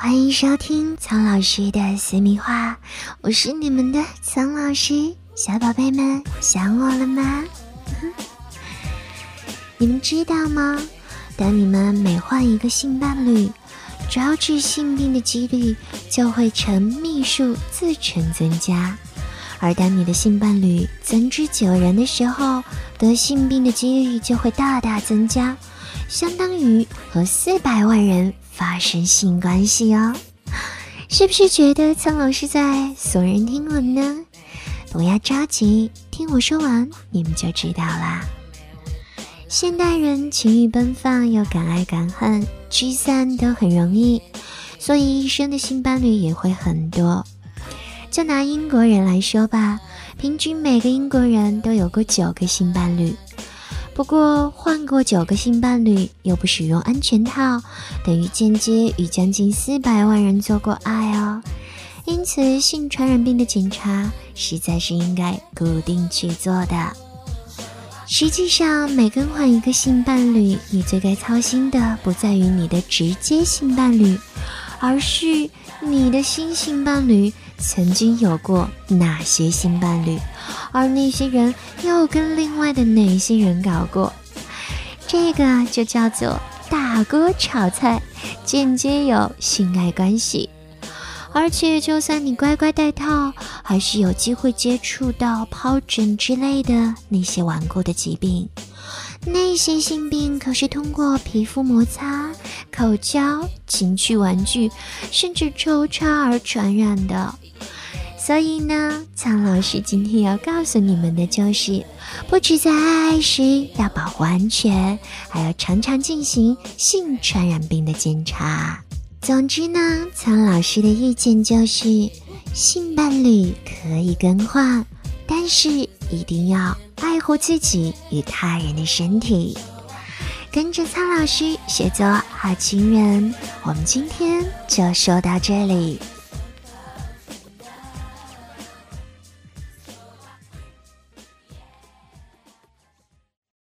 欢迎收听苍老师的私密话，我是你们的苍老师，小宝贝们想我了吗？你们知道吗？当你们每换一个性伴侣，招致性病的几率就会呈秘数自成增加；而当你的性伴侣增至九人的时候，得性病的几率就会大大增加，相当于和四百万人。发生性关系哦，是不是觉得苍老师在耸人听闻呢？不要着急，听我说完，你们就知道啦。现代人情欲奔放又敢爱敢恨，聚散都很容易，所以一生的性伴侣也会很多。就拿英国人来说吧，平均每个英国人都有过九个性伴侣。不过换过九个性伴侣又不使用安全套，等于间接与将近四百万人做过爱哦。因此，性传染病的检查实在是应该固定去做的。实际上，每更换一个性伴侣，你最该操心的不在于你的直接性伴侣，而是你的新性伴侣曾经有过哪些性伴侣。而那些人又跟另外的哪些人搞过？这个就叫做大锅炒菜，间接有性爱关系。而且，就算你乖乖戴套，还是有机会接触到疱疹之类的那些顽固的疾病。那些性病可是通过皮肤摩擦、口交、情趣玩具，甚至抽插而传染的。所以呢，苍老师今天要告诉你们的就是，不止在爱爱时要保护安全，还要常常进行性传染病的检查。总之呢，苍老师的意见就是，性伴侣可以更换，但是一定要爱护自己与他人的身体。跟着苍老师学做好情人，我们今天就说到这里。